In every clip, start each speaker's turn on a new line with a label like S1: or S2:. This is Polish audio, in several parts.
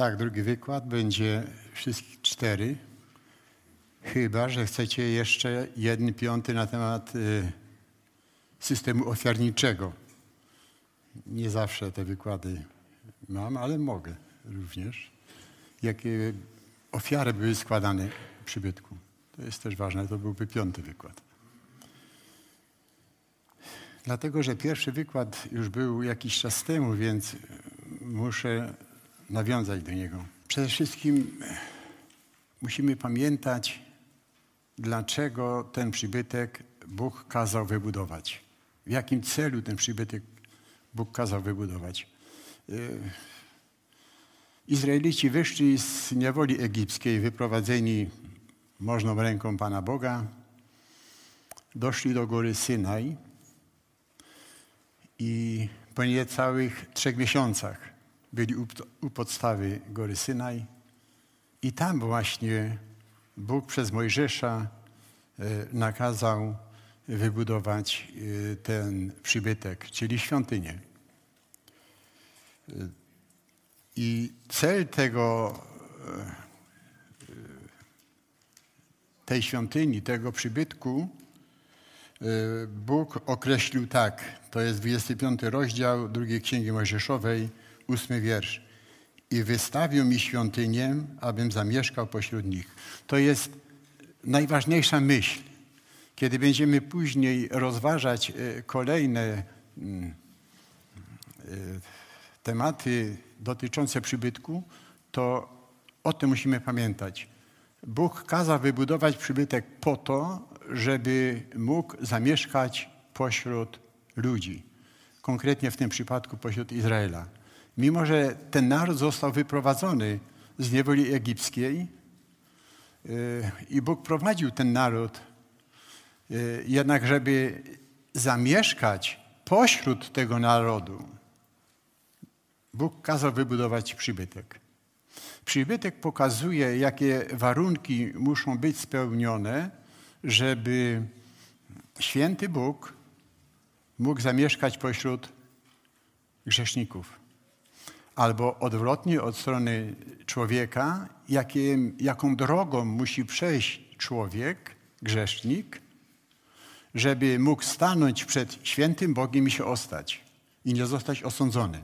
S1: Tak, drugi wykład będzie wszystkich cztery. Chyba, że chcecie jeszcze jeden piąty na temat y, systemu ofiarniczego. Nie zawsze te wykłady mam, ale mogę również. Jakie ofiary były składane w przybytku. To jest też ważne, to byłby piąty wykład. Dlatego, że pierwszy wykład już był jakiś czas temu, więc muszę nawiązać do niego. Przede wszystkim musimy pamiętać, dlaczego ten przybytek Bóg kazał wybudować. W jakim celu ten przybytek Bóg kazał wybudować. Izraelici wyszli z niewoli egipskiej, wyprowadzeni możną ręką Pana Boga, doszli do góry Synaj i po niecałych trzech miesiącach byli u, u podstawy góry Synaj i tam właśnie Bóg przez Mojżesza e, nakazał wybudować e, ten przybytek, czyli świątynię. E, I cel tego, tej świątyni, tego przybytku Bóg określił tak. To jest 25 rozdział drugiej Księgi Mojżeszowej, ósmy wiersz. I wystawił mi świątynię, abym zamieszkał pośród nich. To jest najważniejsza myśl. Kiedy będziemy później rozważać e, kolejne mm, e, tematy dotyczące przybytku, to o tym musimy pamiętać. Bóg kazał wybudować przybytek po to, żeby mógł zamieszkać pośród ludzi. Konkretnie w tym przypadku pośród Izraela. Mimo, że ten naród został wyprowadzony z niewoli egipskiej y, i Bóg prowadził ten naród, y, jednak żeby zamieszkać pośród tego narodu, Bóg kazał wybudować przybytek. Przybytek pokazuje, jakie warunki muszą być spełnione, żeby święty Bóg mógł zamieszkać pośród grzeszników. Albo odwrotnie od strony człowieka, jaką drogą musi przejść człowiek, grzesznik, żeby mógł stanąć przed świętym Bogiem i się ostać i nie zostać osądzony.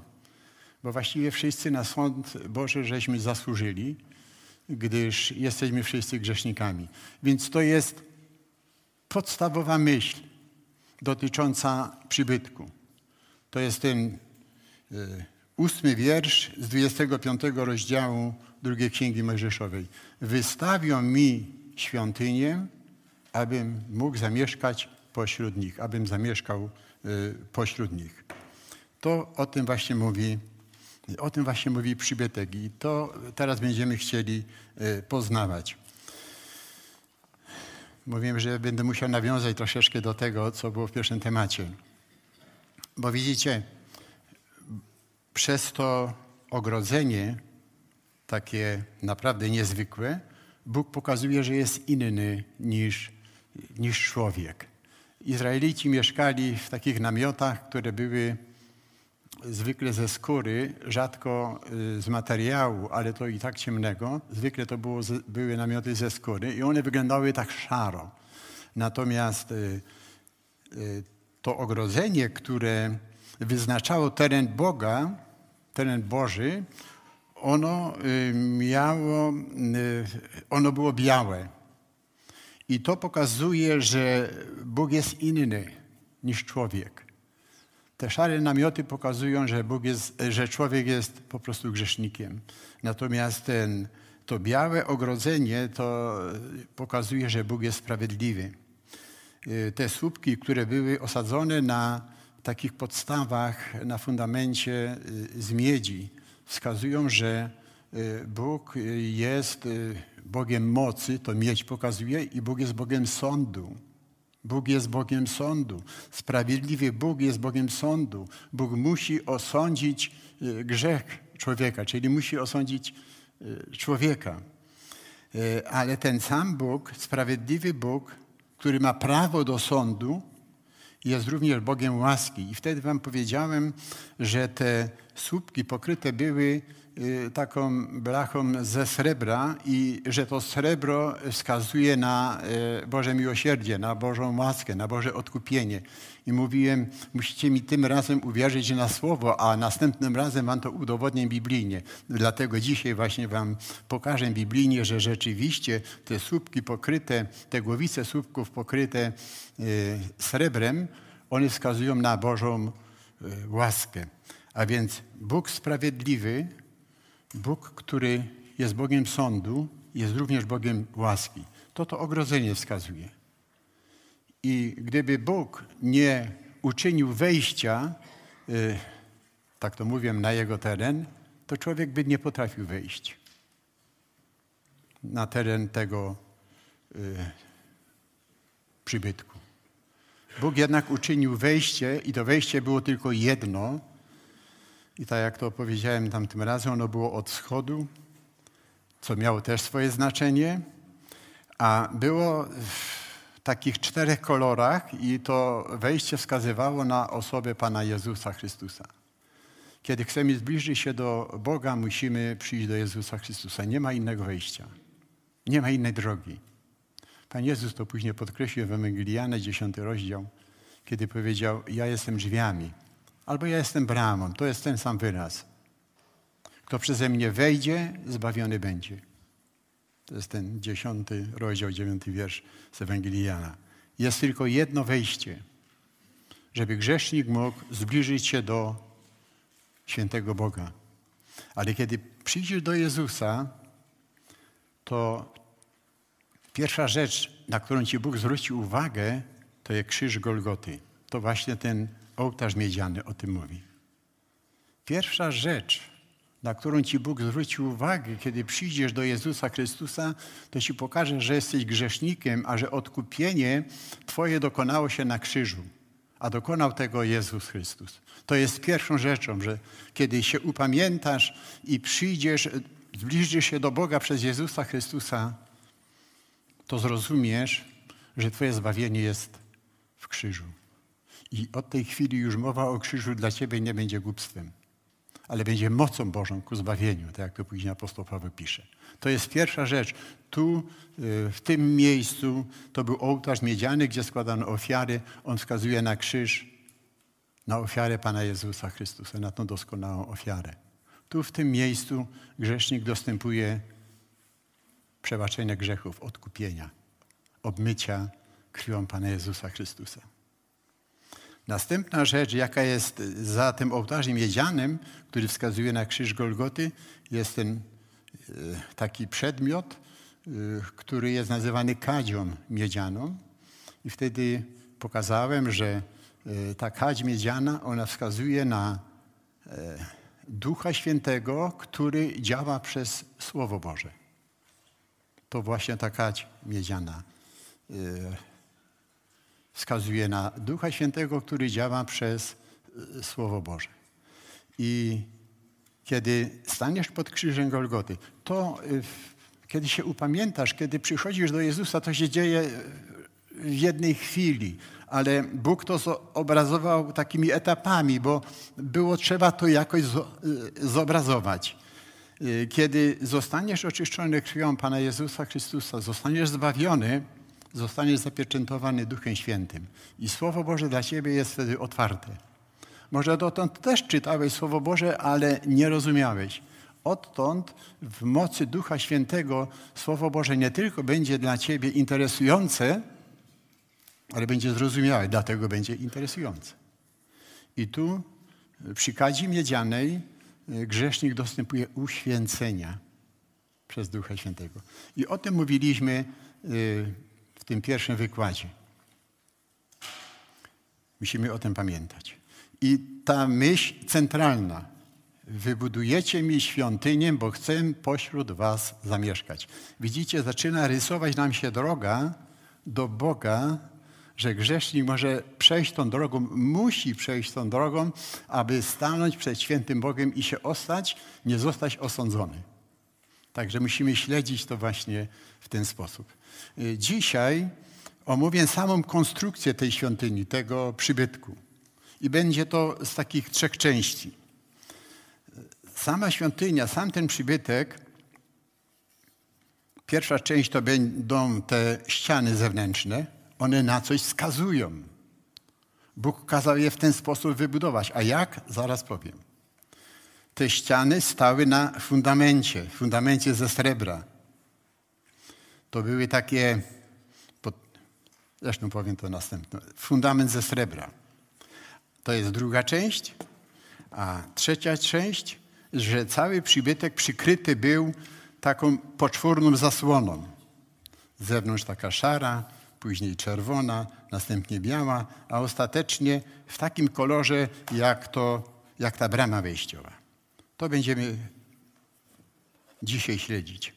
S1: Bo właściwie wszyscy na sąd Boży żeśmy zasłużyli, gdyż jesteśmy wszyscy grzesznikami. Więc to jest podstawowa myśl dotycząca przybytku. To jest ten y, ósmy wiersz z 25 rozdziału drugiej Księgi Mojżeszowej. Wystawią mi świątynię, abym mógł zamieszkać pośród nich, abym zamieszkał y, pośród nich. To o tym właśnie mówi, o tym właśnie mówi przybytek i to teraz będziemy chcieli y, poznawać. Mówiłem, że będę musiał nawiązać troszeczkę do tego, co było w pierwszym temacie. Bo widzicie, przez to ogrodzenie, takie naprawdę niezwykłe, Bóg pokazuje, że jest inny niż, niż człowiek. Izraelici mieszkali w takich namiotach, które były zwykle ze skóry, rzadko y, z materiału, ale to i tak ciemnego. Zwykle to było, były namioty ze skóry i one wyglądały tak szaro. Natomiast y, y, to ogrodzenie, które wyznaczało teren Boga, teren Boży, ono miało, ono było białe. I to pokazuje, że Bóg jest inny niż człowiek. Te szare namioty pokazują, że, Bóg jest, że człowiek jest po prostu grzesznikiem. Natomiast ten, to białe ogrodzenie to pokazuje, że Bóg jest sprawiedliwy. Y, te słupki, które były osadzone na takich podstawach, na fundamencie y, z miedzi, wskazują, że y, Bóg jest Bogiem mocy, to miedź pokazuje, i Bóg jest Bogiem sądu. Bóg jest Bogiem sądu. Sprawiedliwy Bóg jest Bogiem sądu. Bóg musi osądzić grzech człowieka, czyli musi osądzić człowieka. Ale ten sam Bóg, sprawiedliwy Bóg, który ma prawo do sądu, jest również Bogiem łaski. I wtedy wam powiedziałem, że te słupki pokryte były taką blachą ze srebra i że to srebro wskazuje na y, Boże miłosierdzie, na Bożą łaskę, na Boże odkupienie. I mówiłem, musicie mi tym razem uwierzyć na słowo, a następnym razem wam to udowodnię biblijnie. Dlatego dzisiaj właśnie wam pokażę biblijnie, że rzeczywiście te słupki pokryte, te głowice słupków pokryte y, srebrem, one wskazują na Bożą łaskę. A więc Bóg sprawiedliwy, Bóg, który jest Bogiem sądu, jest również Bogiem łaski. To to ogrodzenie wskazuje. I gdyby Bóg nie uczynił wejścia, y, tak to mówię, na jego teren, to człowiek by nie potrafił wejść na teren tego y, przybytku. Bóg jednak uczynił wejście i to wejście było tylko jedno, i tak jak to powiedziałem tamtym razem, ono było od wschodu, co miało też swoje znaczenie, a było w takich czterech kolorach i to wejście wskazywało na osobę Pana Jezusa Chrystusa. Kiedy chcemy zbliżyć się do Boga, musimy przyjść do Jezusa Chrystusa. Nie ma innego wejścia. Nie ma innej drogi. Pan Jezus to później podkreślił w Ewangelii Jana, 10 rozdział, kiedy powiedział, ja jestem drzwiami albo ja jestem bramą. To jest ten sam wyraz. Kto przeze mnie wejdzie, zbawiony będzie. To jest ten dziesiąty rozdział, dziewiąty wiersz z Ewangelii Jana. Jest tylko jedno wejście, żeby grzesznik mógł zbliżyć się do świętego Boga. Ale kiedy przyjdziesz do Jezusa, to pierwsza rzecz, na którą Ci Bóg zwróci uwagę, to jest krzyż Golgoty. To właśnie ten ołtarz miedziany o tym mówi. Pierwsza rzecz, na którą Ci Bóg zwróci uwagę, kiedy przyjdziesz do Jezusa Chrystusa, to Ci pokaże, że jesteś grzesznikiem, a że odkupienie Twoje dokonało się na krzyżu, a dokonał tego Jezus Chrystus. To jest pierwszą rzeczą, że kiedy się upamiętasz i przyjdziesz, zbliżysz się do Boga przez Jezusa Chrystusa, to zrozumiesz, że Twoje zbawienie jest w krzyżu. I od tej chwili już mowa o krzyżu dla ciebie nie będzie głupstwem, ale będzie mocą Bożą ku zbawieniu, tak jak to później apostoł Paweł pisze. To jest pierwsza rzecz. Tu, y, w tym miejscu, to był ołtarz miedziany, gdzie składano ofiary. On wskazuje na krzyż, na ofiarę Pana Jezusa Chrystusa, na tą doskonałą ofiarę. Tu, w tym miejscu, grzesznik dostępuje przebaczenia grzechów, odkupienia, obmycia krwią Pana Jezusa Chrystusa. Następna rzecz, jaka jest za tym ołtarzem miedzianym, który wskazuje na krzyż Golgoty, jest ten e, taki przedmiot, e, który jest nazywany kadzią miedzianą. I wtedy pokazałem, że e, ta kadź miedziana, ona wskazuje na Ducha Świętego, który działa przez Słowo Boże. To właśnie ta kadź miedziana wskazuje na Ducha Świętego, który działa przez e, Słowo Boże. I kiedy staniesz pod krzyżem Golgoty, to e, kiedy się upamiętasz, kiedy przychodzisz do Jezusa, to się dzieje e, w jednej chwili, ale Bóg to obrazował takimi etapami, bo było trzeba to jakoś zobrazować. Kiedy zostaniesz oczyszczony krwią Pana Jezusa Chrystusa, zostaniesz zbawiony, zostaniesz zapieczętowany Duchem Świętym. I Słowo Boże dla ciebie jest wtedy otwarte. Może dotąd też czytałeś Słowo Boże, ale nie rozumiałeś. Odtąd w mocy Ducha Świętego Słowo Boże nie tylko będzie dla ciebie interesujące, ale będzie zrozumiałe, dlatego będzie interesujące. I tu przy kadzi miedzianej e, grzesznik dostępuje uświęcenia przez Ducha Świętego. I o tym mówiliśmy e, tym pierwszym wykładzie. Musimy o tym pamiętać. I ta myśl centralna. Wybudujecie mi świątynię, bo chcę pośród was zamieszkać. Widzicie, zaczyna rysować nam się droga do Boga, że grzesznik może przejść tą drogą, musi przejść tą drogą, aby stanąć przed świętym Bogiem i się ostać, nie zostać osądzony. Także musimy śledzić to właśnie w ten sposób. Y, dzisiaj omówię samą konstrukcję tej świątyni, tego przybytku. I będzie to z takich trzech części. sama świątynia, sam ten przybytek, pierwsza część to będą te ściany zewnętrzne, one na coś wskazują. Bóg kazał je w ten sposób wybudować. A jak? Zaraz powiem. Te ściany stały na fundamencie, fundamencie ze srebra. To były takie, zresztą powiem to następne, fundament ze srebra. To jest druga część. A trzecia część, że cały przybytek przykryty był taką poczwórną zasłoną. Z zewnątrz taka szara, później czerwona, następnie biała, a ostatecznie w takim kolorze jak, to, jak ta brama wejściowa. To będziemy dzisiaj śledzić.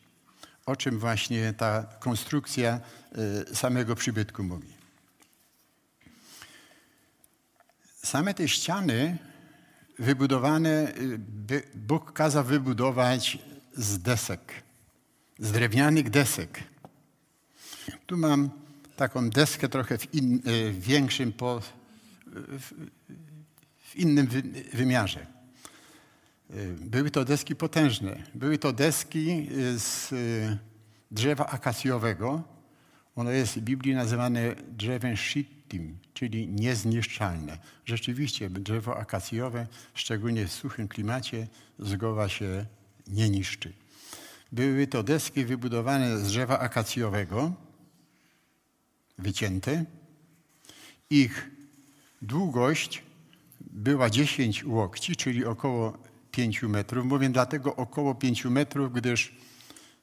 S1: O czym właśnie ta konstrukcja y, samego przybytku mówi. Same te ściany wybudowane, y, Bóg kazał wybudować z desek, z drewnianych desek. Tu mam taką deskę trochę w, in, y, w większym, po, w, w innym wy, wymiarze. Y, były to deski potężne. Były to deski z drzewa akacjowego. Ono jest w Biblii nazywane drzewem shittim, czyli niezniszczalne. Rzeczywiście drzewo akacjowe, szczególnie w suchym klimacie, zgoła się nie niszczy. Były to deski wybudowane z drzewa akacjowego, wycięte. Ich długość była 10 łokci, czyli około 5 metrów. Mówię dlatego około 5 metrów, gdyż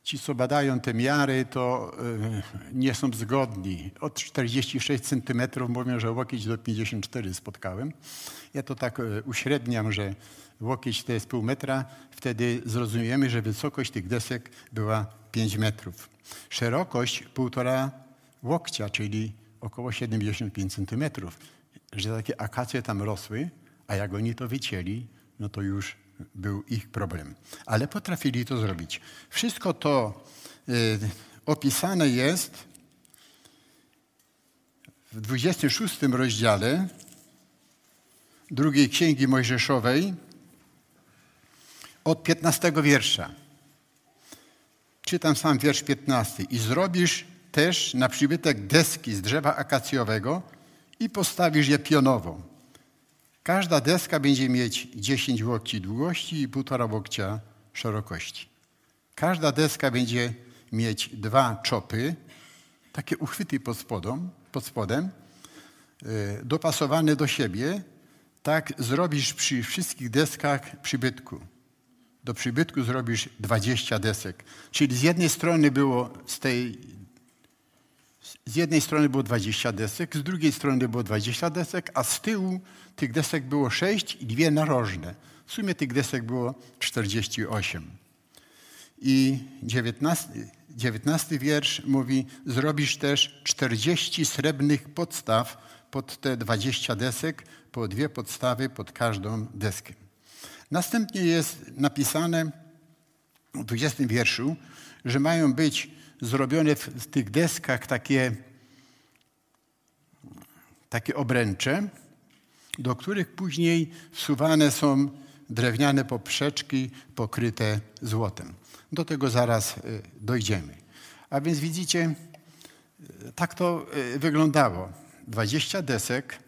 S1: Ci, co badają te miary, to e, nie są zgodni. Od 46 centymetrów mówią, że łokieć do 54 spotkałem. Ja to tak e, uśredniam, że łokieć to jest pół metra. Wtedy zrozumiemy, że wysokość tych desek była 5 metrów. Szerokość półtora łokcia, czyli około 75 centymetrów. Że takie akacje tam rosły, a jak oni to wycięli, no to już był ich problem. Ale potrafili to zrobić. Wszystko to y, opisane jest w 26 rozdziale drugiej Księgi Mojżeszowej od 15 wiersza. Czytam sam wiersz 15. I zrobisz też na przybytek deski z drzewa akacjowego i postawisz je pionowo Każda deska będzie mieć 10 łokci długości i 1,5 łokcia szerokości. Każda deska będzie mieć dwa czopy, takie uchwyty pod, spodem, pod spodem, dopasowane do siebie. Tak zrobisz przy wszystkich deskach przybytku. Do przybytku zrobisz 20 desek. Czyli z jednej strony było z tej z jednej strony było 20 desek, z drugiej strony było 20 desek, a z tyłu tych desek było 6 i dwie narożne. W sumie tych desek było 48. I 19, 19 wiersz mówi, zrobisz też 40 srebrnych podstaw pod te 20 desek, po dwie podstawy pod każdą deskę. Następnie jest napisane w 20 wierszu, że mają być zrobione w tych deskach takie, takie obręcze, do których później wsuwane są drewniane poprzeczki pokryte złotem. Do tego zaraz y, dojdziemy. A więc widzicie, y, tak to y, wyglądało. 20 desek,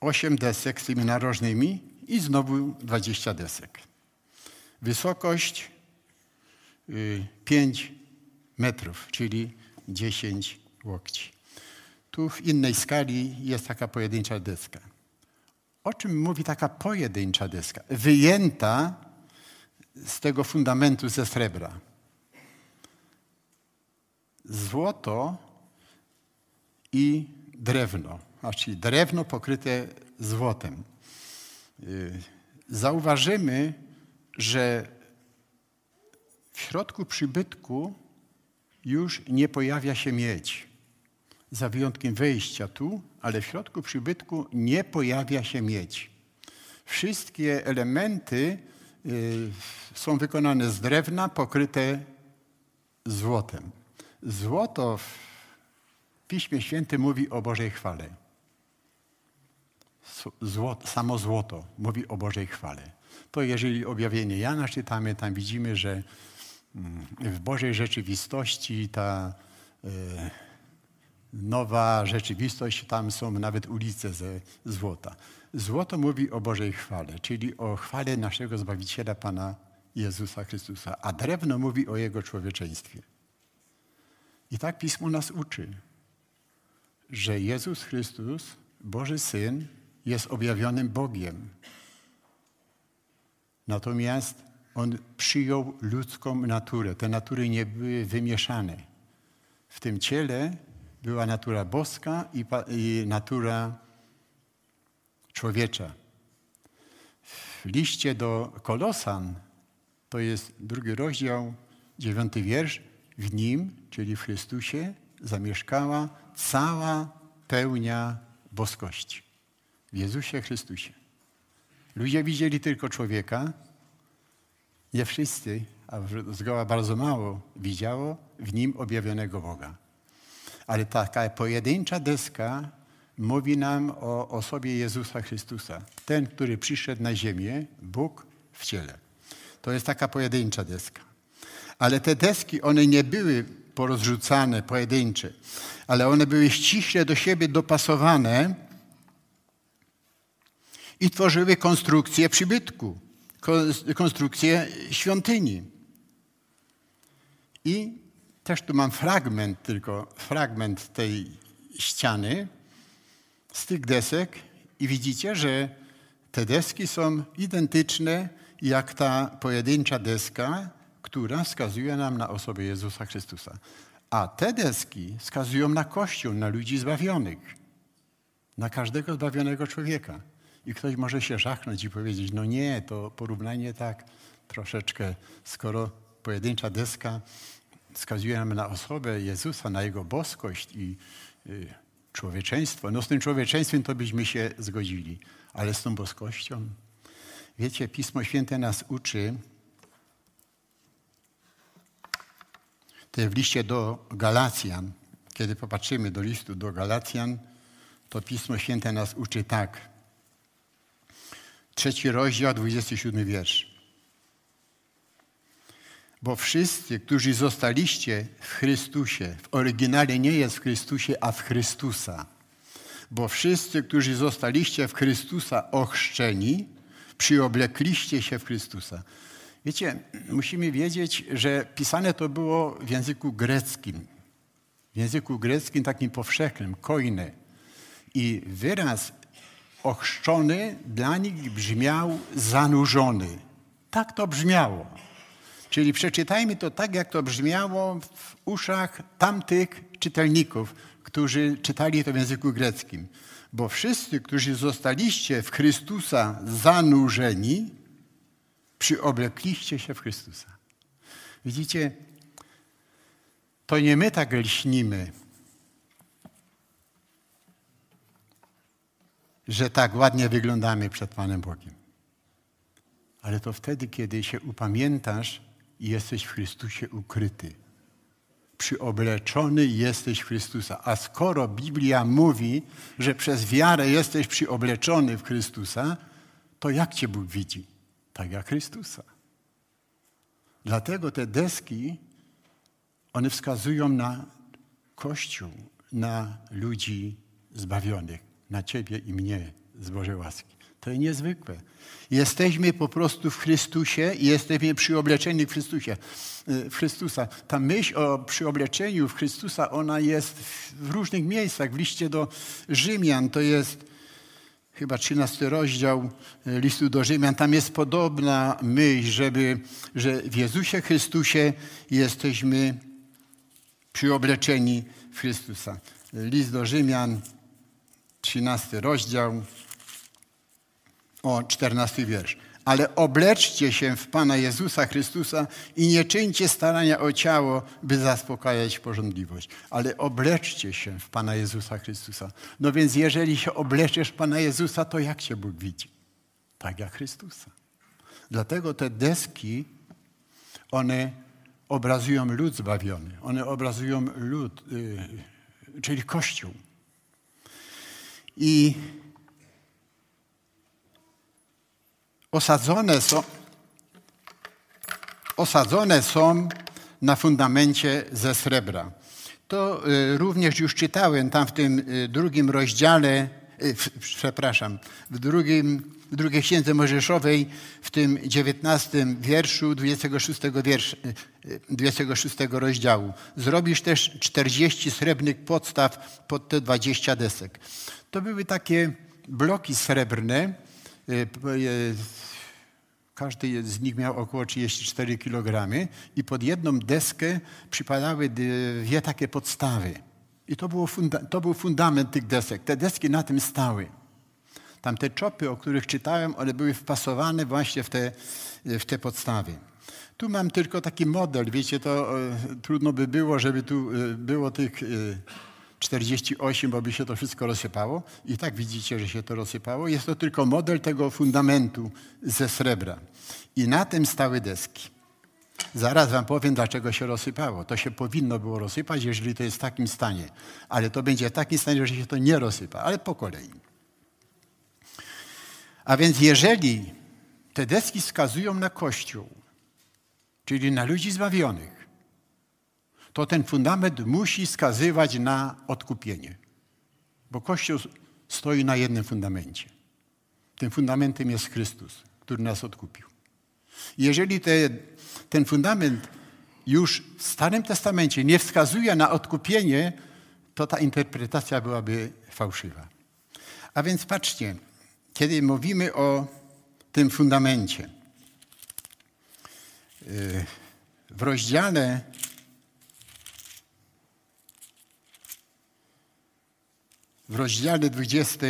S1: 8 desek z tymi narożnymi i znowu 20 desek. Wysokość 5 metrów, czyli 10 łokci. Tu w innej skali jest taka pojedyncza deska. O czym mówi taka pojedyncza deska? Wyjęta z tego fundamentu ze srebra. Złoto i drewno, czyli drewno pokryte złotem. Y, zauważymy, że w środku przybytku już nie pojawia się miedź. Za wyjątkiem wejścia tu, ale w środku przybytku nie pojawia się miedź. Wszystkie elementy y, są wykonane z drewna pokryte złotem. Złoto w Piśmie Świętym mówi o Bożej chwale. Złoto, samo złoto mówi o Bożej chwale. To jeżeli objawienie Jana czytamy, tam widzimy, że mm, w Bożej rzeczywistości ta e, nowa rzeczywistość, tam są nawet ulice ze złota. Złoto mówi o Bożej chwale, czyli o chwale naszego Zbawiciela Pana Jezusa Chrystusa, a drewno mówi o Jego człowieczeństwie. I tak Pismo nas uczy, że Jezus Chrystus, Boży Syn, jest objawionym Bogiem. Natomiast On przyjął ludzką naturę. Te natury nie były wymieszane. W tym ciele była natura boska i, i natura człowiecza. W liście do Kolosan, to jest drugi rozdział, dziewiąty wiersz, w nim, czyli w Chrystusie, zamieszkała cała pełnia boskości. W Jezusie Chrystusie. Ludzie widzieli tylko człowieka, nie wszyscy, a zgoła bardzo mało widziało w nim objawionego Boga. Ale taka pojedyncza deska mówi nam o osobie Jezusa Chrystusa. Ten, który przyszedł na ziemię, Bóg w ciele. To jest taka pojedyncza deska. Ale te deski, one nie były porozrzucane, pojedyncze, ale one były ściśle do siebie dopasowane i tworzyły konstrukcję przybytku, konstrukcję świątyni. I też tu mam fragment, tylko fragment tej ściany z tych desek i widzicie, że te deski są identyczne jak ta pojedyncza deska, która wskazuje nam na osobę Jezusa Chrystusa. A te deski wskazują na Kościół, na ludzi zbawionych, na każdego zbawionego człowieka. I ktoś może się żachnąć i powiedzieć, no nie, to porównanie tak troszeczkę, skoro pojedyncza deska wskazuje nam na osobę Jezusa, na Jego boskość i y, człowieczeństwo. No z tym człowieczeństwem to byśmy się zgodzili, ale z tą boskością. Wiecie, Pismo Święte nas uczy, to w liście do Galacjan, kiedy popatrzymy do listu do Galacjan, to Pismo Święte nas uczy tak. Trzeci rozdział, 27 wiersz. Bo wszyscy, którzy zostaliście w Chrystusie, w oryginale nie jest w Chrystusie, a w Chrystusa. Bo wszyscy, którzy zostaliście w Chrystusa ochrzczeni, przyoblekliście się w Chrystusa. Wiecie, musimy wiedzieć, że pisane to było w języku greckim. W języku greckim takim powszechnym, koine. I wyraz ochrzczony dla nich brzmiał zanurzony. Tak to brzmiało. Czyli przeczytajmy to tak, jak to brzmiało w uszach tamtych czytelników, którzy czytali to w języku greckim. Bo wszyscy, którzy zostaliście w Chrystusa zanurzeni, przyoblekliście się w Chrystusa. Widzicie, to nie my tak lśnimy, że tak ładnie wyglądamy przed Panem Bogiem. Ale to wtedy, kiedy się upamiętasz jesteś w Chrystusie ukryty. Przyobleczony jesteś w Chrystusa. A skoro Biblia mówi, że przez wiarę jesteś przyobleczony w Chrystusa, to jak Cię Bóg widzi? Tak jak Chrystusa. Dlatego te deski, one wskazują na Kościół, na ludzi zbawionych, na Ciebie i mnie z Bożej łaski. To jest niezwykłe. Jesteśmy po prostu w Chrystusie i jesteśmy przyobleczeni w Chrystusie. W Chrystusa. Ta myśl o przyobleczeniu w Chrystusa, ona jest w różnych miejscach. W liście do Rzymian to jest chyba 13 rozdział listu do Rzymian. Tam jest podobna myśl, żeby, że w Jezusie Chrystusie jesteśmy przyobleczeni w Chrystusa. List do Rzymian, 13 rozdział o 14 wiersz. Ale obleczcie się w Pana Jezusa Chrystusa i nie czyńcie starania o ciało, by zaspokajać porządliwość. Ale obleczcie się w Pana Jezusa Chrystusa. No więc jeżeli się obleczysz Pana Jezusa, to jak się Bóg widzi? Tak jak Chrystusa. Dlatego te deski, one obrazują lud zbawiony. One obrazują lud, yy, czyli Kościół. I osadzone są, osadzone są na fundamencie ze srebra. To y, również już czytałem tam w tym y, drugim rozdziale, y, przepraszam, w, drugim, w drugiej księdze Mojżeszowej, w tym dziewiętnastym wierszu 26, wiersz, 26 rozdziału. Zrobisz też 40 srebrnych podstaw pod te 20 desek. To były takie bloki srebrne, każdy z nich miał około 34 kg i pod jedną deskę przypadały dwie takie podstawy. I to, było funda- to był fundament tych desek. Te deski na tym stały. Tam te czopy, o których czytałem, one były wpasowane właśnie w te, w te podstawy. Tu mam tylko taki model, wiecie, to e, trudno by było, żeby tu e, było tych e, 48, bo by się to wszystko rozsypało. I tak widzicie, że się to rozsypało. Jest to tylko model tego fundamentu ze srebra. I na tym stały deski. Zaraz wam powiem, dlaczego się rozsypało. To się powinno było rozsypać, jeżeli to jest w takim stanie. Ale to będzie w takim stanie, że się to nie rozsypa. Ale po kolei. A więc jeżeli te deski wskazują na Kościół, czyli na ludzi zbawionych, to ten fundament musi wskazywać na odkupienie. Bo Kościół stoi na jednym fundamencie. Tym fundamentem jest Chrystus, który nas odkupił. Jeżeli te, ten fundament już w Starym Testamencie nie wskazuje na odkupienie, to ta interpretacja byłaby fałszywa. A więc patrzcie, kiedy mówimy o tym fundamencie, y, w rozdziale w rozdziale 20,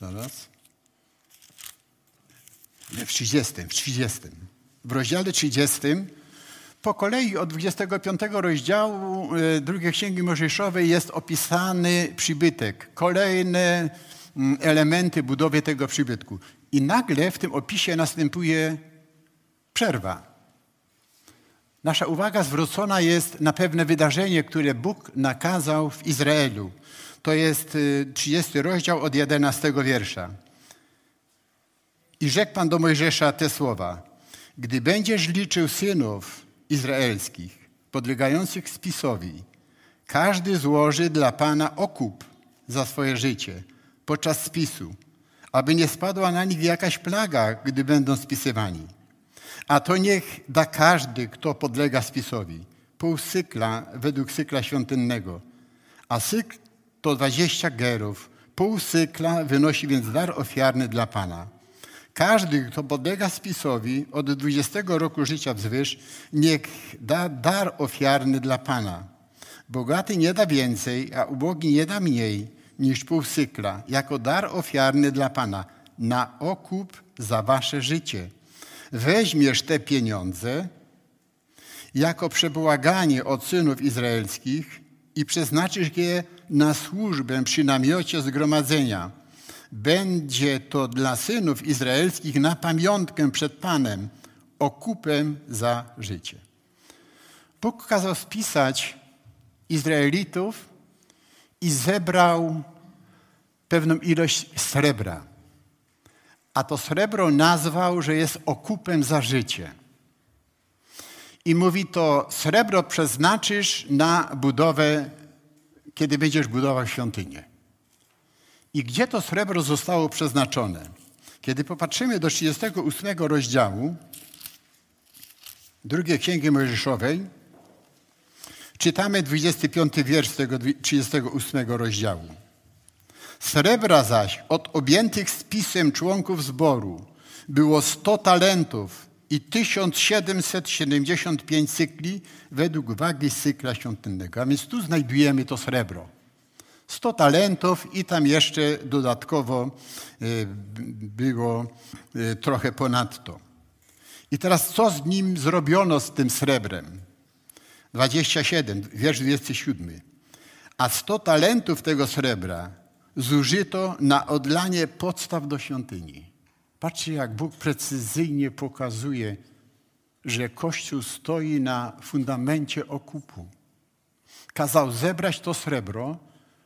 S1: zaraz, w 30, w 30. W rozdziale 30 po kolei od 25 rozdziału e, drugiej Księgi Mojżeszowej jest opisany przybytek, kolejne mm, elementy budowy tego przybytku. I nagle w tym opisie następuje przerwa. Nasza uwaga zwrócona jest na pewne wydarzenie, które Bóg nakazał w Izraelu. To jest 30 y, rozdział od 11 wiersza. I rzekł Pan do Mojżesza te słowa. Gdy będziesz liczył synów izraelskich, podlegających spisowi, każdy złoży dla Pana okup za swoje życie podczas spisu, aby nie spadła na nich jakaś plaga, gdy będą spisywani. A to niech da każdy, kto podlega spisowi, pół według cykla świątynnego, a cykl to 20 gerów. Pół cykla wynosi więc dar ofiarny dla Pana. Każdy, kto podlega spisowi od 20 roku życia wzwyż, niech da dar ofiarny dla Pana. Bogaty nie da więcej, a ubogi nie da mniej niż pół cykla, jako dar ofiarny dla Pana, na okup za wasze życie. Weźmiesz te pieniądze jako przebłaganie od synów izraelskich i przeznaczysz je na służbę przy namiocie zgromadzenia. Będzie to dla synów izraelskich na pamiątkę przed Panem, okupem za życie. Bóg kazał spisać Izraelitów i zebrał pewną ilość srebra. A to srebro nazwał, że jest okupem za życie. I mówi to, srebro przeznaczysz na budowę kiedy będziesz budował świątynię. I gdzie to srebro zostało przeznaczone? Kiedy popatrzymy do 38 rozdziału drugiej Księgi Mojżeszowej, czytamy 25 wiersz tego 38 rozdziału. Srebra zaś od objętych spisem członków zboru było 100 talentów i 1775 cykli według wagi cykla świątynnego. A więc tu znajdujemy to srebro. 100 talentów i tam jeszcze dodatkowo e, było e, trochę ponadto. I teraz co z nim zrobiono z tym srebrem? 27, wiersz 27. A 100 talentów tego srebra zużyto na odlanie podstaw do świątyni. Patrzcie, jak Bóg precyzyjnie pokazuje, że Kościół stoi na fundamencie okupu. Kazał zebrać to srebro,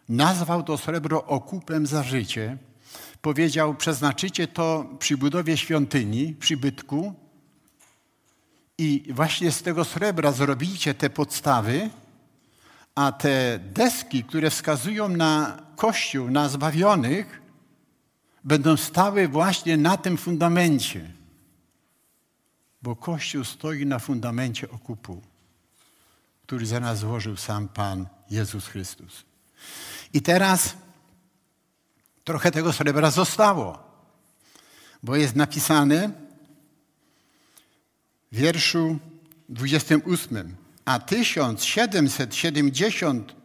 S1: nazwał to srebro okupem za życie, powiedział, przeznaczycie to przy budowie świątyni, przybytku i właśnie z tego srebra zrobicie te podstawy, a te deski, które wskazują na Kościół, na zbawionych, będą stały właśnie na tym fundamencie. Bo Kościół stoi na fundamencie okupu, który za nas złożył sam Pan Jezus Chrystus. I teraz trochę tego srebra zostało, bo jest napisane w wierszu 28 a 1770,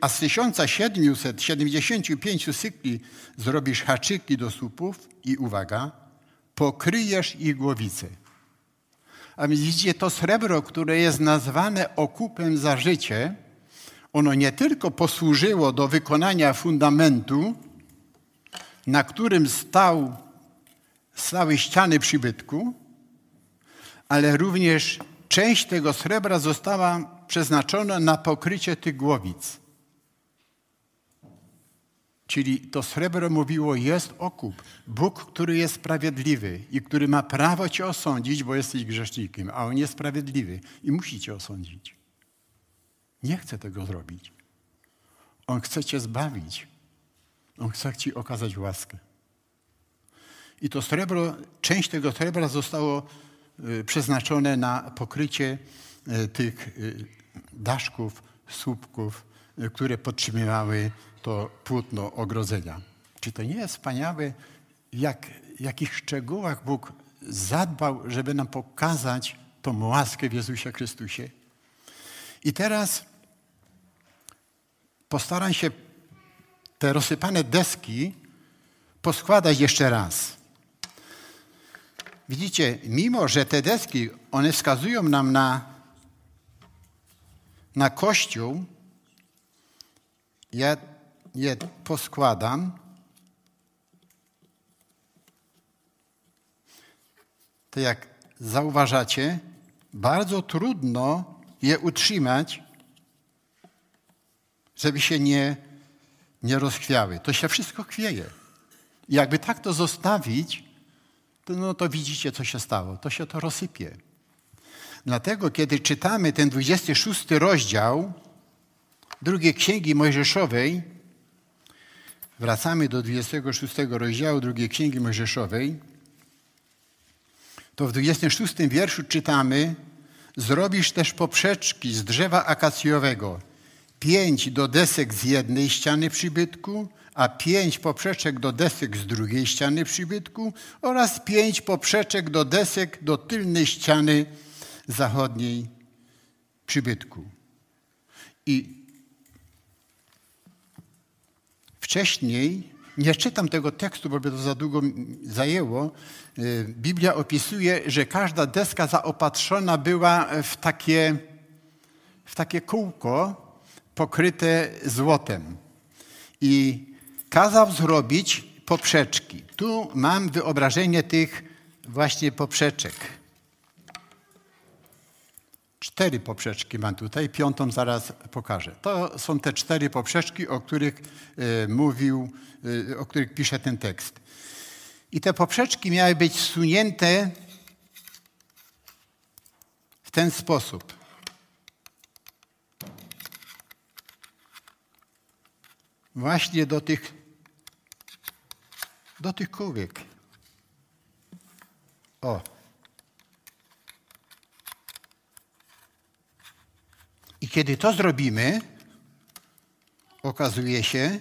S1: a z 1775 cykli zrobisz haczyki do słupów i uwaga, pokryjesz ich głowicę. A więc widzicie, to srebro, które jest nazwane okupem za życie, ono nie tylko posłużyło do wykonania fundamentu, na którym stał, stały ściany przybytku, ale również część tego srebra została przeznaczona na pokrycie tych głowic. Czyli to srebro mówiło, jest okup. Bóg, który jest sprawiedliwy i który ma prawo cię osądzić, bo jesteś grzesznikiem, a on jest sprawiedliwy i musi cię osądzić. Nie chce tego zrobić. On chce cię zbawić. On chce ci okazać łaskę. I to srebro, część tego srebra zostało Y, przeznaczone na pokrycie tych y, daszków, słupków, które podtrzymywały to płótno ogrodzenia. Czy to nie jest wspaniałe, jak, jakich szczegółach Bóg zadbał, żeby nam pokazać tą łaskę w Jezusie Chrystusie? I teraz postaram się te rozsypane deski poskładać jeszcze raz. Widzicie, mimo że te deski, one wskazują nam na, na Kościół, ja je poskładam. To jak zauważacie, bardzo trudno je utrzymać, żeby się nie, nie rozchwiały. To się wszystko chwieje. I jakby tak to zostawić, to, no to widzicie, co się stało. To się to rozsypie. Dlatego, kiedy czytamy ten 26 rozdział drugiej Księgi Mojżeszowej, wracamy do 26 rozdziału drugiej Księgi Mojżeszowej, to w 26 wierszu czytamy Zrobisz też poprzeczki z drzewa akacjowego, pięć do desek z jednej ściany przybytku, a pięć poprzeczek do desek z drugiej ściany przybytku oraz pięć poprzeczek do desek do tylnej ściany zachodniej przybytku. I wcześniej, nie czytam tego tekstu, bo by to za długo zajęło, y, Biblia opisuje, że każda deska zaopatrzona była w takie, w takie kółko pokryte złotem. I kazał zrobić poprzeczki. Tu mam wyobrażenie tych właśnie poprzeczek. Cztery poprzeczki mam tutaj, piątą zaraz pokażę. To są te cztery poprzeczki, o których y, mówił, y, o których pisze ten tekst. I te poprzeczki miały być sunięte w ten sposób. Właśnie do tych do tych kółek. O. I kiedy to zrobimy, okazuje się,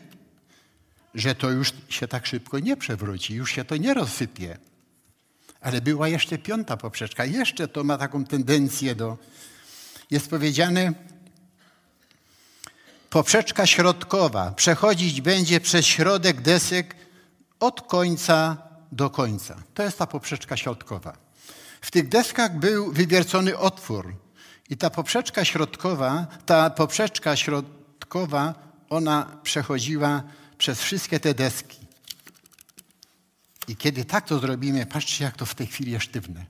S1: że to już się tak szybko nie przewróci, już się to nie rozsypie. Ale była jeszcze piąta poprzeczka. Jeszcze to ma taką tendencję do. Jest powiedziane, poprzeczka środkowa przechodzić będzie przez środek desek od końca do końca. To jest ta poprzeczka środkowa. W tych deskach był wywiercony otwór i ta poprzeczka środkowa, ta poprzeczka środkowa, ona przechodziła przez wszystkie te deski. I kiedy tak to zrobimy, patrzcie, jak to w tej chwili jest sztywne.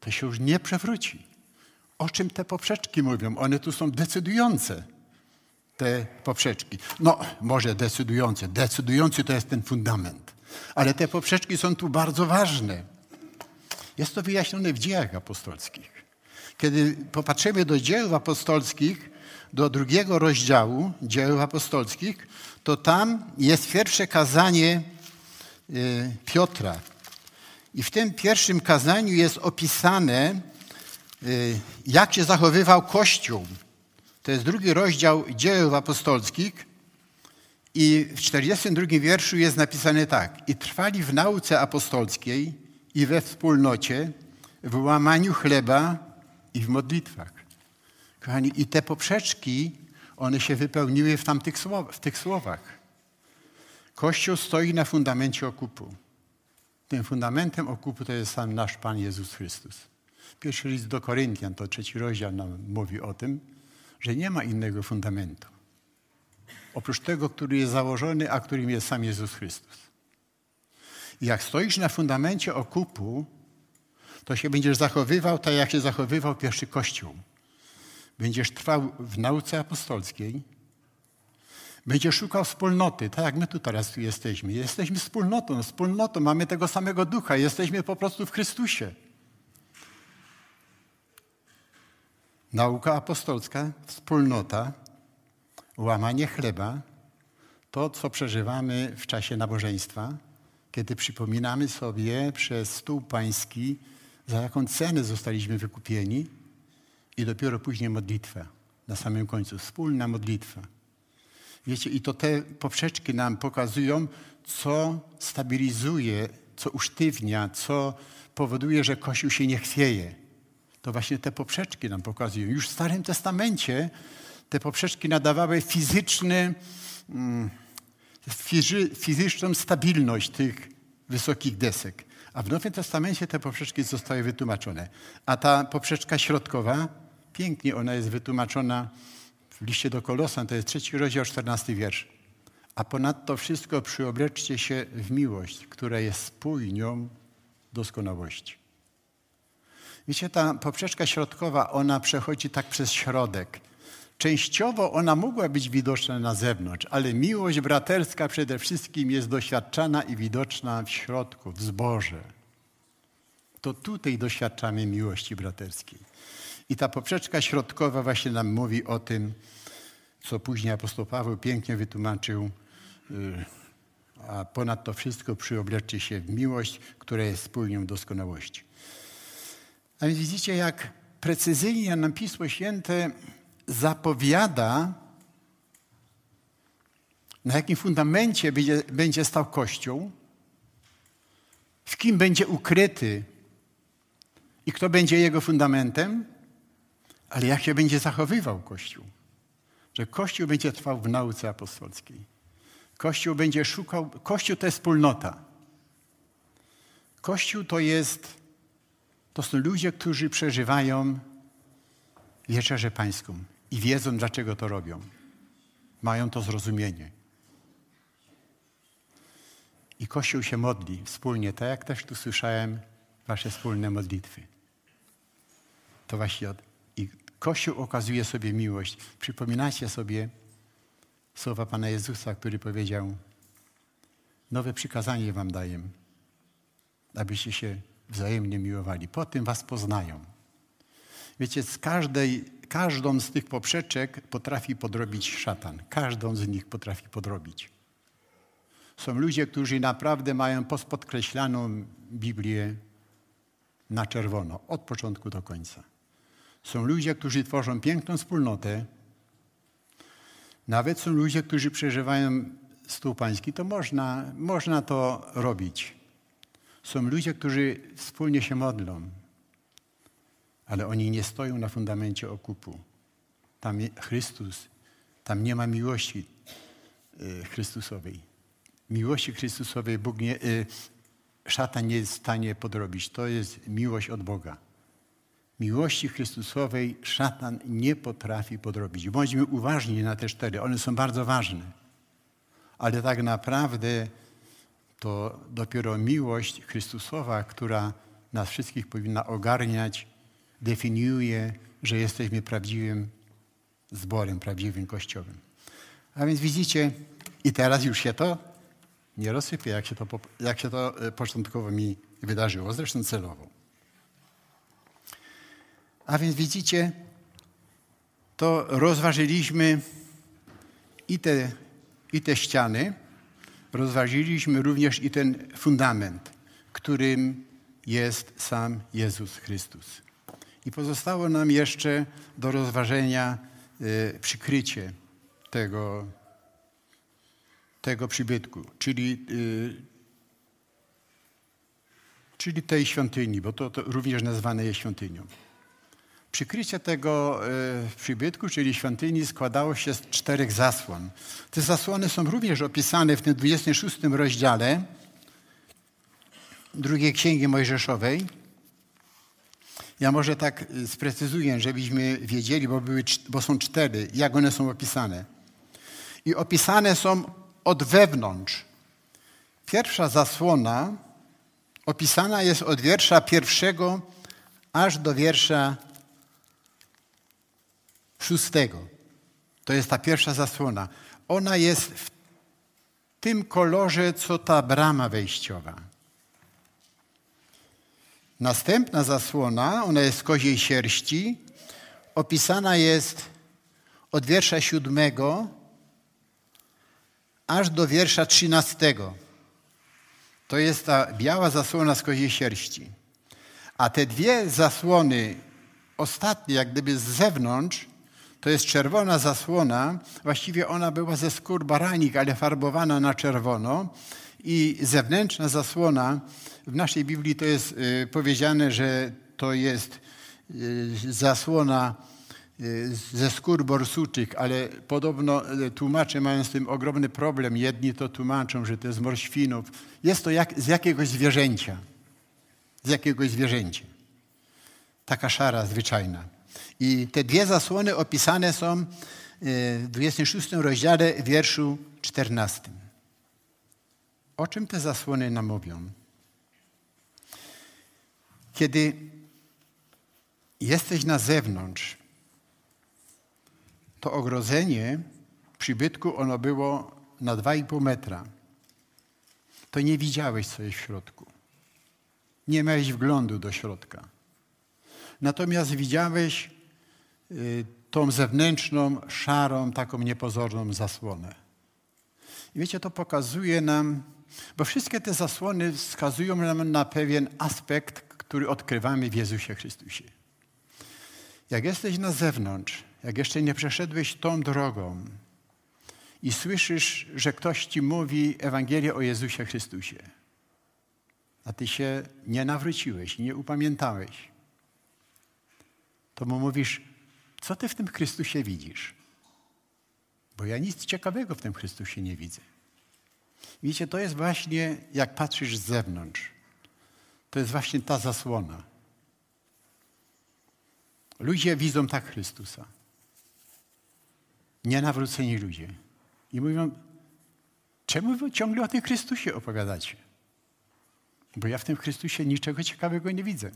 S1: To się już nie przewróci. O czym te poprzeczki mówią? One tu są decydujące, te poprzeczki. No, może decydujące. Decydujący to jest ten fundament. Ale te poprzeczki są tu bardzo ważne. Jest to wyjaśnione w dziejach apostolskich. Kiedy popatrzymy do dzieł apostolskich, do drugiego rozdziału dzieł apostolskich, to tam jest pierwsze kazanie y, Piotra. I w tym pierwszym kazaniu jest opisane, y, jak się zachowywał Kościół. To jest drugi rozdział dzieł apostolskich. I w 42 wierszu jest napisane tak. I trwali w nauce apostolskiej i we wspólnocie, w łamaniu chleba i w modlitwach. Kochani, i te poprzeczki, one się wypełniły w, tamtych słow, w tych słowach. Kościół stoi na fundamencie okupu. Tym fundamentem okupu to jest sam nasz Pan Jezus Chrystus. Pierwszy list do Koryntian, to trzeci rozdział nam mówi o tym, że nie ma innego fundamentu. Oprócz tego, który jest założony, a którym jest sam Jezus Chrystus. I jak stoisz na fundamencie okupu, to się będziesz zachowywał tak, jak się zachowywał pierwszy Kościół. Będziesz trwał w nauce apostolskiej, będziesz szukał wspólnoty, tak jak my tu teraz tu jesteśmy. Jesteśmy wspólnotą, wspólnotą, mamy tego samego ducha, jesteśmy po prostu w Chrystusie. Nauka apostolska, wspólnota, łamanie chleba, to, co przeżywamy w czasie nabożeństwa, kiedy przypominamy sobie przez stół pański, za jaką cenę zostaliśmy wykupieni i dopiero później modlitwa na samym końcu, wspólna modlitwa. Wiecie, i to te poprzeczki nam pokazują, co stabilizuje, co usztywnia, co powoduje, że Kościół się nie chwieje. To właśnie te poprzeczki nam pokazują. Już w Starym Testamencie te poprzeczki nadawały fizyczny, mm, fizyczną stabilność tych wysokich desek. A w Nowym Testamencie te poprzeczki zostały wytłumaczone. A ta poprzeczka środkowa, pięknie ona jest wytłumaczona w liście do Kolosan, to jest trzeci rozdział, czternasty wiersz. A ponadto wszystko przyobleczcie się w miłość, która jest spójnią doskonałości. Wiecie, ta poprzeczka środkowa, ona przechodzi tak przez środek. Częściowo ona mogła być widoczna na zewnątrz, ale miłość braterska przede wszystkim jest doświadczana i widoczna w środku, w zborze. To tutaj doświadczamy miłości braterskiej. I ta poprzeczka środkowa właśnie nam mówi o tym, co później apostoł Paweł pięknie wytłumaczył, y, a ponad to wszystko przyobleczcie się w miłość, która jest spójnią doskonałości. A więc widzicie, jak precyzyjnie nam Pismo Święte zapowiada, na jakim fundamencie będzie, będzie stał Kościół, w kim będzie ukryty i kto będzie jego fundamentem, ale jak się będzie zachowywał Kościół. Że Kościół będzie trwał w nauce apostolskiej. Kościół będzie szukał, Kościół to jest wspólnota. Kościół to jest, to są ludzie, którzy przeżywają wieczerzę pańską i wiedzą, dlaczego to robią. Mają to zrozumienie. I Kościół się modli wspólnie, tak jak też tu słyszałem wasze wspólne modlitwy. To właśnie od... I Kościół okazuje sobie miłość. Przypominacie sobie słowa Pana Jezusa, który powiedział nowe przykazanie wam daję, abyście się wzajemnie miłowali. Po tym was poznają. Wiecie, z każdej każdą z tych poprzeczek potrafi podrobić szatan. Każdą z nich potrafi podrobić. Są ludzie, którzy naprawdę mają podkreślaną Biblię na czerwono, od początku do końca. Są ludzie, którzy tworzą piękną wspólnotę. Nawet są ludzie, którzy przeżywają stół pański. To można, można to robić. Są ludzie, którzy wspólnie się modlą ale oni nie stoją na fundamencie okupu. Tam Chrystus, tam nie ma miłości y, Chrystusowej. Miłości Chrystusowej Bóg nie, y, szatan nie jest w stanie podrobić. To jest miłość od Boga. Miłości Chrystusowej szatan nie potrafi podrobić. Bądźmy uważni na te cztery. One są bardzo ważne. Ale tak naprawdę to dopiero miłość Chrystusowa, która nas wszystkich powinna ogarniać, definiuje, że jesteśmy prawdziwym zborem, prawdziwym kościołem. A więc widzicie, i teraz już się to Nie rozsypię, jak się to, jak się to e, początkowo mi wydarzyło, zresztą celowo. A więc widzicie, to rozważyliśmy i te, i te ściany, rozważyliśmy również i ten fundament, którym jest sam Jezus Chrystus. I pozostało nam jeszcze do rozważenia y, przykrycie tego, tego przybytku, czyli, y, czyli tej świątyni, bo to, to również nazwane jest świątynią. Przykrycie tego y, przybytku, czyli świątyni, składało się z czterech zasłon. Te zasłony są również opisane w tym 26 rozdziale drugiej Księgi Mojżeszowej. Ja może tak sprecyzuję, żebyśmy wiedzieli, bo, były, bo są cztery, jak one są opisane. I opisane są od wewnątrz. Pierwsza zasłona opisana jest od wiersza pierwszego aż do wiersza szóstego. To jest ta pierwsza zasłona. Ona jest w tym kolorze, co ta brama wejściowa. Następna zasłona, ona jest z koziej sierści, opisana jest od wiersza siódmego aż do wiersza trzynastego. To jest ta biała zasłona z koziej sierści. A te dwie zasłony, ostatnie, jak gdyby z zewnątrz, to jest czerwona zasłona. Właściwie ona była ze skór baranik, ale farbowana na czerwono. I zewnętrzna zasłona, w naszej Biblii to jest y, powiedziane, że to jest y, zasłona y, ze skór borsuczych, ale podobno tłumacze mają z tym ogromny problem. Jedni to tłumaczą, że to jest morświnów. Jest to jak, z jakiegoś zwierzęcia. Z jakiegoś zwierzęcia. Taka szara zwyczajna. I te dwie zasłony opisane są w 26 rozdziale, wierszu 14. O czym te zasłony nam mówią? Kiedy jesteś na zewnątrz, to ogrodzenie przybytku ono było na 2,5 metra. To nie widziałeś, co jest w środku. Nie miałeś wglądu do środka. Natomiast widziałeś y, tą zewnętrzną, szarą, taką niepozorną zasłonę. I wiecie, to pokazuje nam, bo wszystkie te zasłony wskazują nam na pewien aspekt, który odkrywamy w Jezusie Chrystusie. Jak jesteś na zewnątrz, jak jeszcze nie przeszedłeś tą drogą i słyszysz, że ktoś ci mówi Ewangelię o Jezusie Chrystusie, a ty się nie nawróciłeś, nie upamiętałeś, to mu mówisz, co ty w tym Chrystusie widzisz? Bo ja nic ciekawego w tym Chrystusie nie widzę. Wiecie, to jest właśnie, jak patrzysz z zewnątrz, to jest właśnie ta zasłona. Ludzie widzą tak Chrystusa. Nienawróceni ludzie. I mówią, czemu wy ciągle o tym Chrystusie opowiadacie? Bo ja w tym Chrystusie niczego ciekawego nie widzę.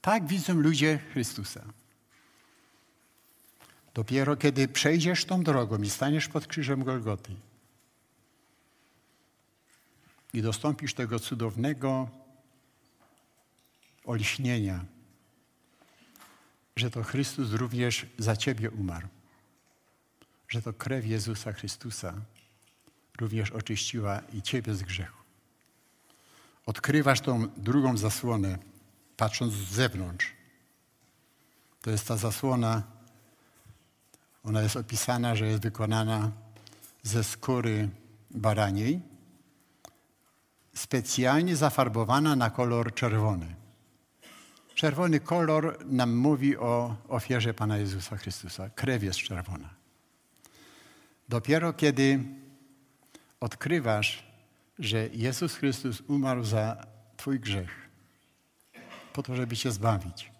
S1: Tak widzą ludzie Chrystusa. Dopiero kiedy przejdziesz tą drogą i staniesz pod krzyżem Golgoty i dostąpisz tego cudownego olśnienia, że to Chrystus również za ciebie umarł, że to krew Jezusa Chrystusa również oczyściła i ciebie z grzechu. Odkrywasz tą drugą zasłonę, patrząc z zewnątrz. To jest ta zasłona, ona jest opisana, że jest wykonana ze skóry baraniej, specjalnie zafarbowana na kolor czerwony. Czerwony kolor nam mówi o ofierze Pana Jezusa Chrystusa. Krew jest czerwona. Dopiero kiedy odkrywasz, że Jezus Chrystus umarł za Twój grzech, po to, żeby Cię zbawić,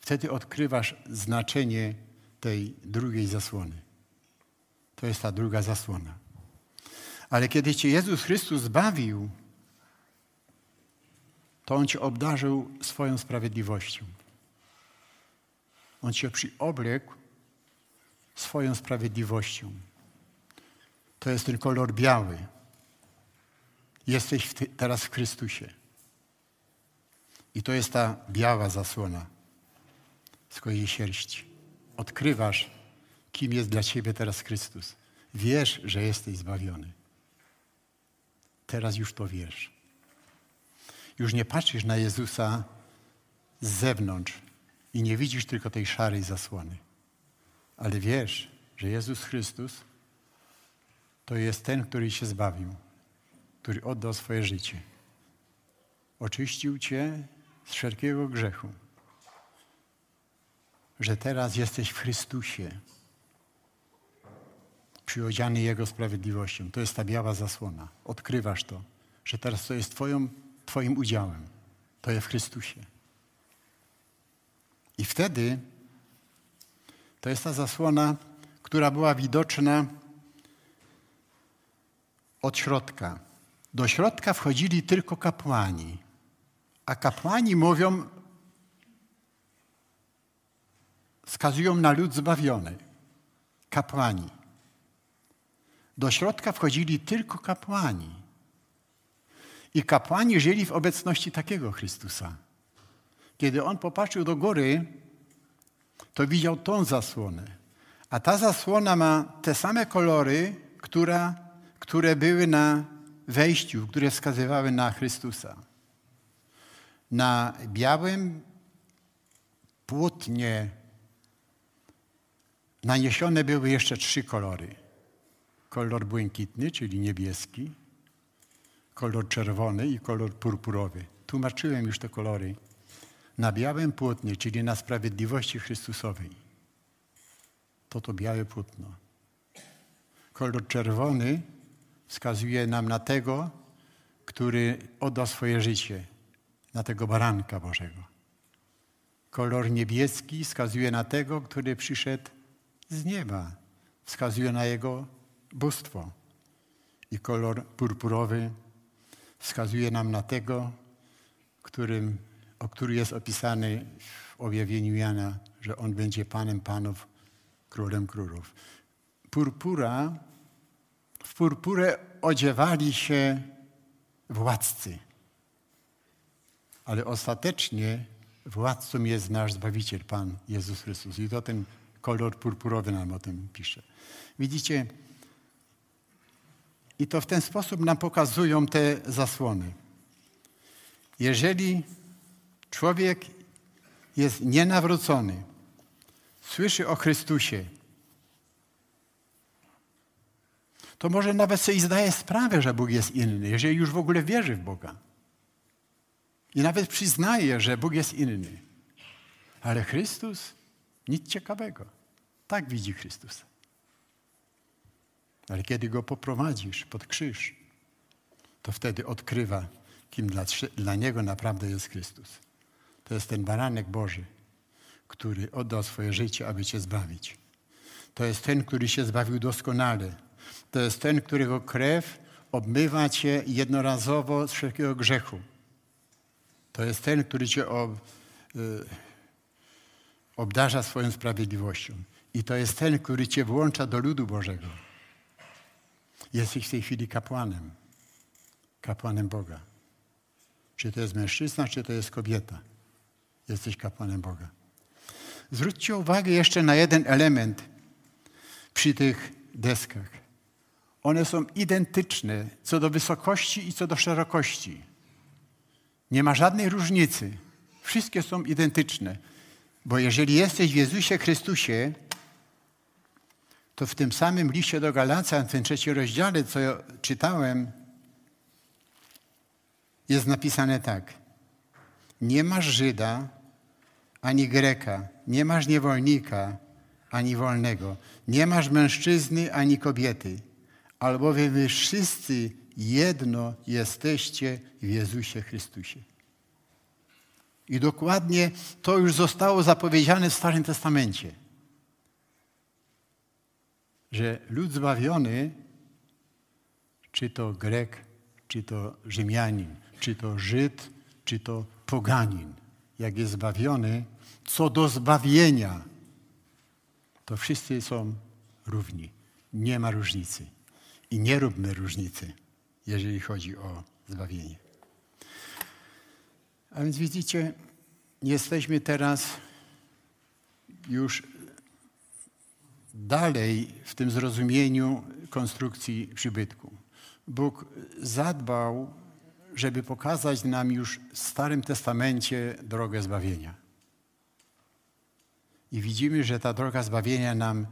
S1: wtedy odkrywasz znaczenie tej drugiej zasłony. To jest ta druga zasłona. Ale kiedy Cię Jezus Chrystus zbawił, to On Cię obdarzył swoją sprawiedliwością. On Cię przyoblekł swoją sprawiedliwością. To jest ten kolor biały. Jesteś w ty, teraz w Chrystusie. I to jest ta biała zasłona z kojej sierści. Odkrywasz, kim jest dla ciebie teraz Chrystus. Wiesz, że jesteś zbawiony. Teraz już to wiesz. Już nie patrzysz na Jezusa z zewnątrz i nie widzisz tylko tej szarej zasłony. Ale wiesz, że Jezus Chrystus to jest ten, który się zbawił, który oddał swoje życie. Oczyścił cię z wszelkiego grzechu. Że teraz jesteś w Chrystusie, przyodziany Jego sprawiedliwością. To jest ta biała zasłona. Odkrywasz to, że teraz to jest twoją, Twoim udziałem. To jest w Chrystusie. I wtedy to jest ta zasłona, która była widoczna od środka. Do środka wchodzili tylko kapłani. A kapłani mówią, wskazują na lud zbawiony. Kapłani. Do środka wchodzili tylko kapłani. I kapłani żyli w obecności takiego Chrystusa. Kiedy on popatrzył do góry, to widział tą zasłonę. A ta zasłona ma te same kolory, która, które były na wejściu, które wskazywały na Chrystusa. Na białym płótnie naniesione były jeszcze trzy kolory. Kolor błękitny, czyli niebieski, kolor czerwony i kolor purpurowy. Tłumaczyłem już te kolory. Na białym płótnie, czyli na sprawiedliwości Chrystusowej. To to białe płótno. Kolor czerwony wskazuje nam na tego, który oddał swoje życie, na tego baranka Bożego. Kolor niebieski wskazuje na tego, który przyszedł z nieba, wskazuje na jego bóstwo. I kolor purpurowy wskazuje nam na tego, którym, o który jest opisany w objawieniu Jana, że on będzie Panem Panów, Królem Królów. Purpura, w purpurę odziewali się władcy. Ale ostatecznie władcą jest nasz Zbawiciel, Pan Jezus Chrystus. I to ten kolor purpurowy nam o tym pisze. Widzicie, i to w ten sposób nam pokazują te zasłony. Jeżeli człowiek jest nienawrócony, słyszy o Chrystusie, to może nawet sobie zdaje sprawę, że Bóg jest inny, jeżeli już w ogóle wierzy w Boga. I nawet przyznaje, że Bóg jest inny. Ale Chrystus nic ciekawego. Tak widzi Chrystus. Ale kiedy go poprowadzisz pod krzyż, to wtedy odkrywa, kim dla, dla niego naprawdę jest Chrystus. To jest ten baranek Boży, który oddał swoje życie, aby cię zbawić. To jest ten, który się zbawił doskonale. To jest ten, którego krew obmywa cię jednorazowo z wszelkiego grzechu. To jest ten, który cię ob, y, obdarza swoją sprawiedliwością. I to jest ten, który cię włącza do ludu Bożego. Jesteś w tej chwili kapłanem. Kapłanem Boga. Czy to jest mężczyzna, czy to jest kobieta. Jesteś kapłanem Boga. Zwróćcie uwagę jeszcze na jeden element przy tych deskach. One są identyczne co do wysokości i co do szerokości. Nie ma żadnej różnicy. Wszystkie są identyczne. Bo jeżeli jesteś w Jezusie Chrystusie, to w tym samym liście do Galacjan, w tym trzecim rozdziale, co czytałem, jest napisane tak. Nie masz Żyda, ani Greka, nie masz niewolnika, ani wolnego, nie masz mężczyzny, ani kobiety, albowiem wy wszyscy jedno jesteście w Jezusie Chrystusie. I dokładnie to już zostało zapowiedziane w Starym Testamencie że lud zbawiony, czy to Grek, czy to Rzymianin, czy to Żyd, czy to poganin, jak jest zbawiony, co do zbawienia, to wszyscy są równi. Nie ma różnicy. I nie róbmy różnicy, jeżeli chodzi o zbawienie. A więc widzicie, jesteśmy teraz już dalej w tym zrozumieniu konstrukcji przybytku. Bóg zadbał, żeby pokazać nam już w Starym Testamencie drogę zbawienia. I widzimy, że ta droga zbawienia nam,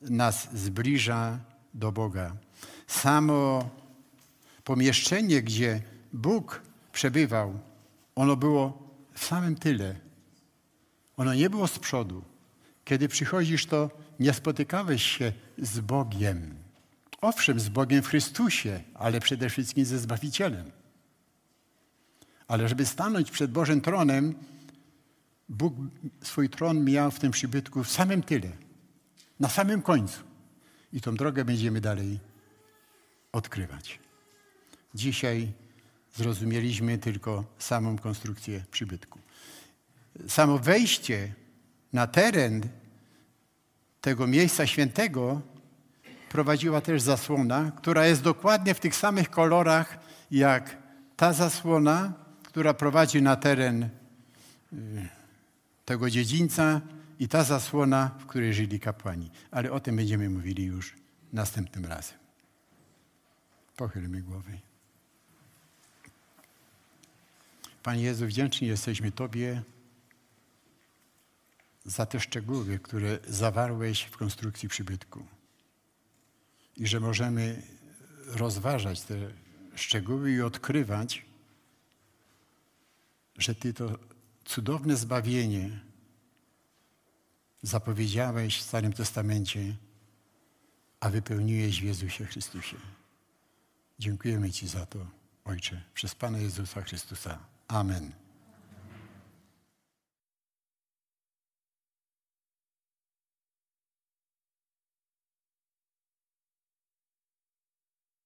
S1: nas zbliża do Boga. Samo pomieszczenie, gdzie Bóg przebywał, ono było w samym tyle. Ono nie było z przodu. Kiedy przychodzisz, to nie spotykałeś się z Bogiem. Owszem, z Bogiem w Chrystusie, ale przede wszystkim ze Zbawicielem. Ale żeby stanąć przed Bożym tronem, Bóg swój tron miał w tym przybytku w samym tyle, na samym końcu. I tą drogę będziemy dalej odkrywać. Dzisiaj zrozumieliśmy tylko samą konstrukcję przybytku. Samo wejście na teren tego miejsca świętego prowadziła też zasłona, która jest dokładnie w tych samych kolorach jak ta zasłona, która prowadzi na teren y, tego dziedzińca i ta zasłona, w której żyli kapłani. Ale o tym będziemy mówili już następnym razem. Pochylmy głowy. Panie Jezu, wdzięczni jesteśmy Tobie za te szczegóły, które zawarłeś w konstrukcji przybytku. I że możemy rozważać te szczegóły i odkrywać, że Ty to cudowne zbawienie zapowiedziałeś w Starym Testamencie, a wypełniłeś w Jezusie Chrystusie. Dziękujemy Ci za to, Ojcze, przez Pana Jezusa Chrystusa. Amen.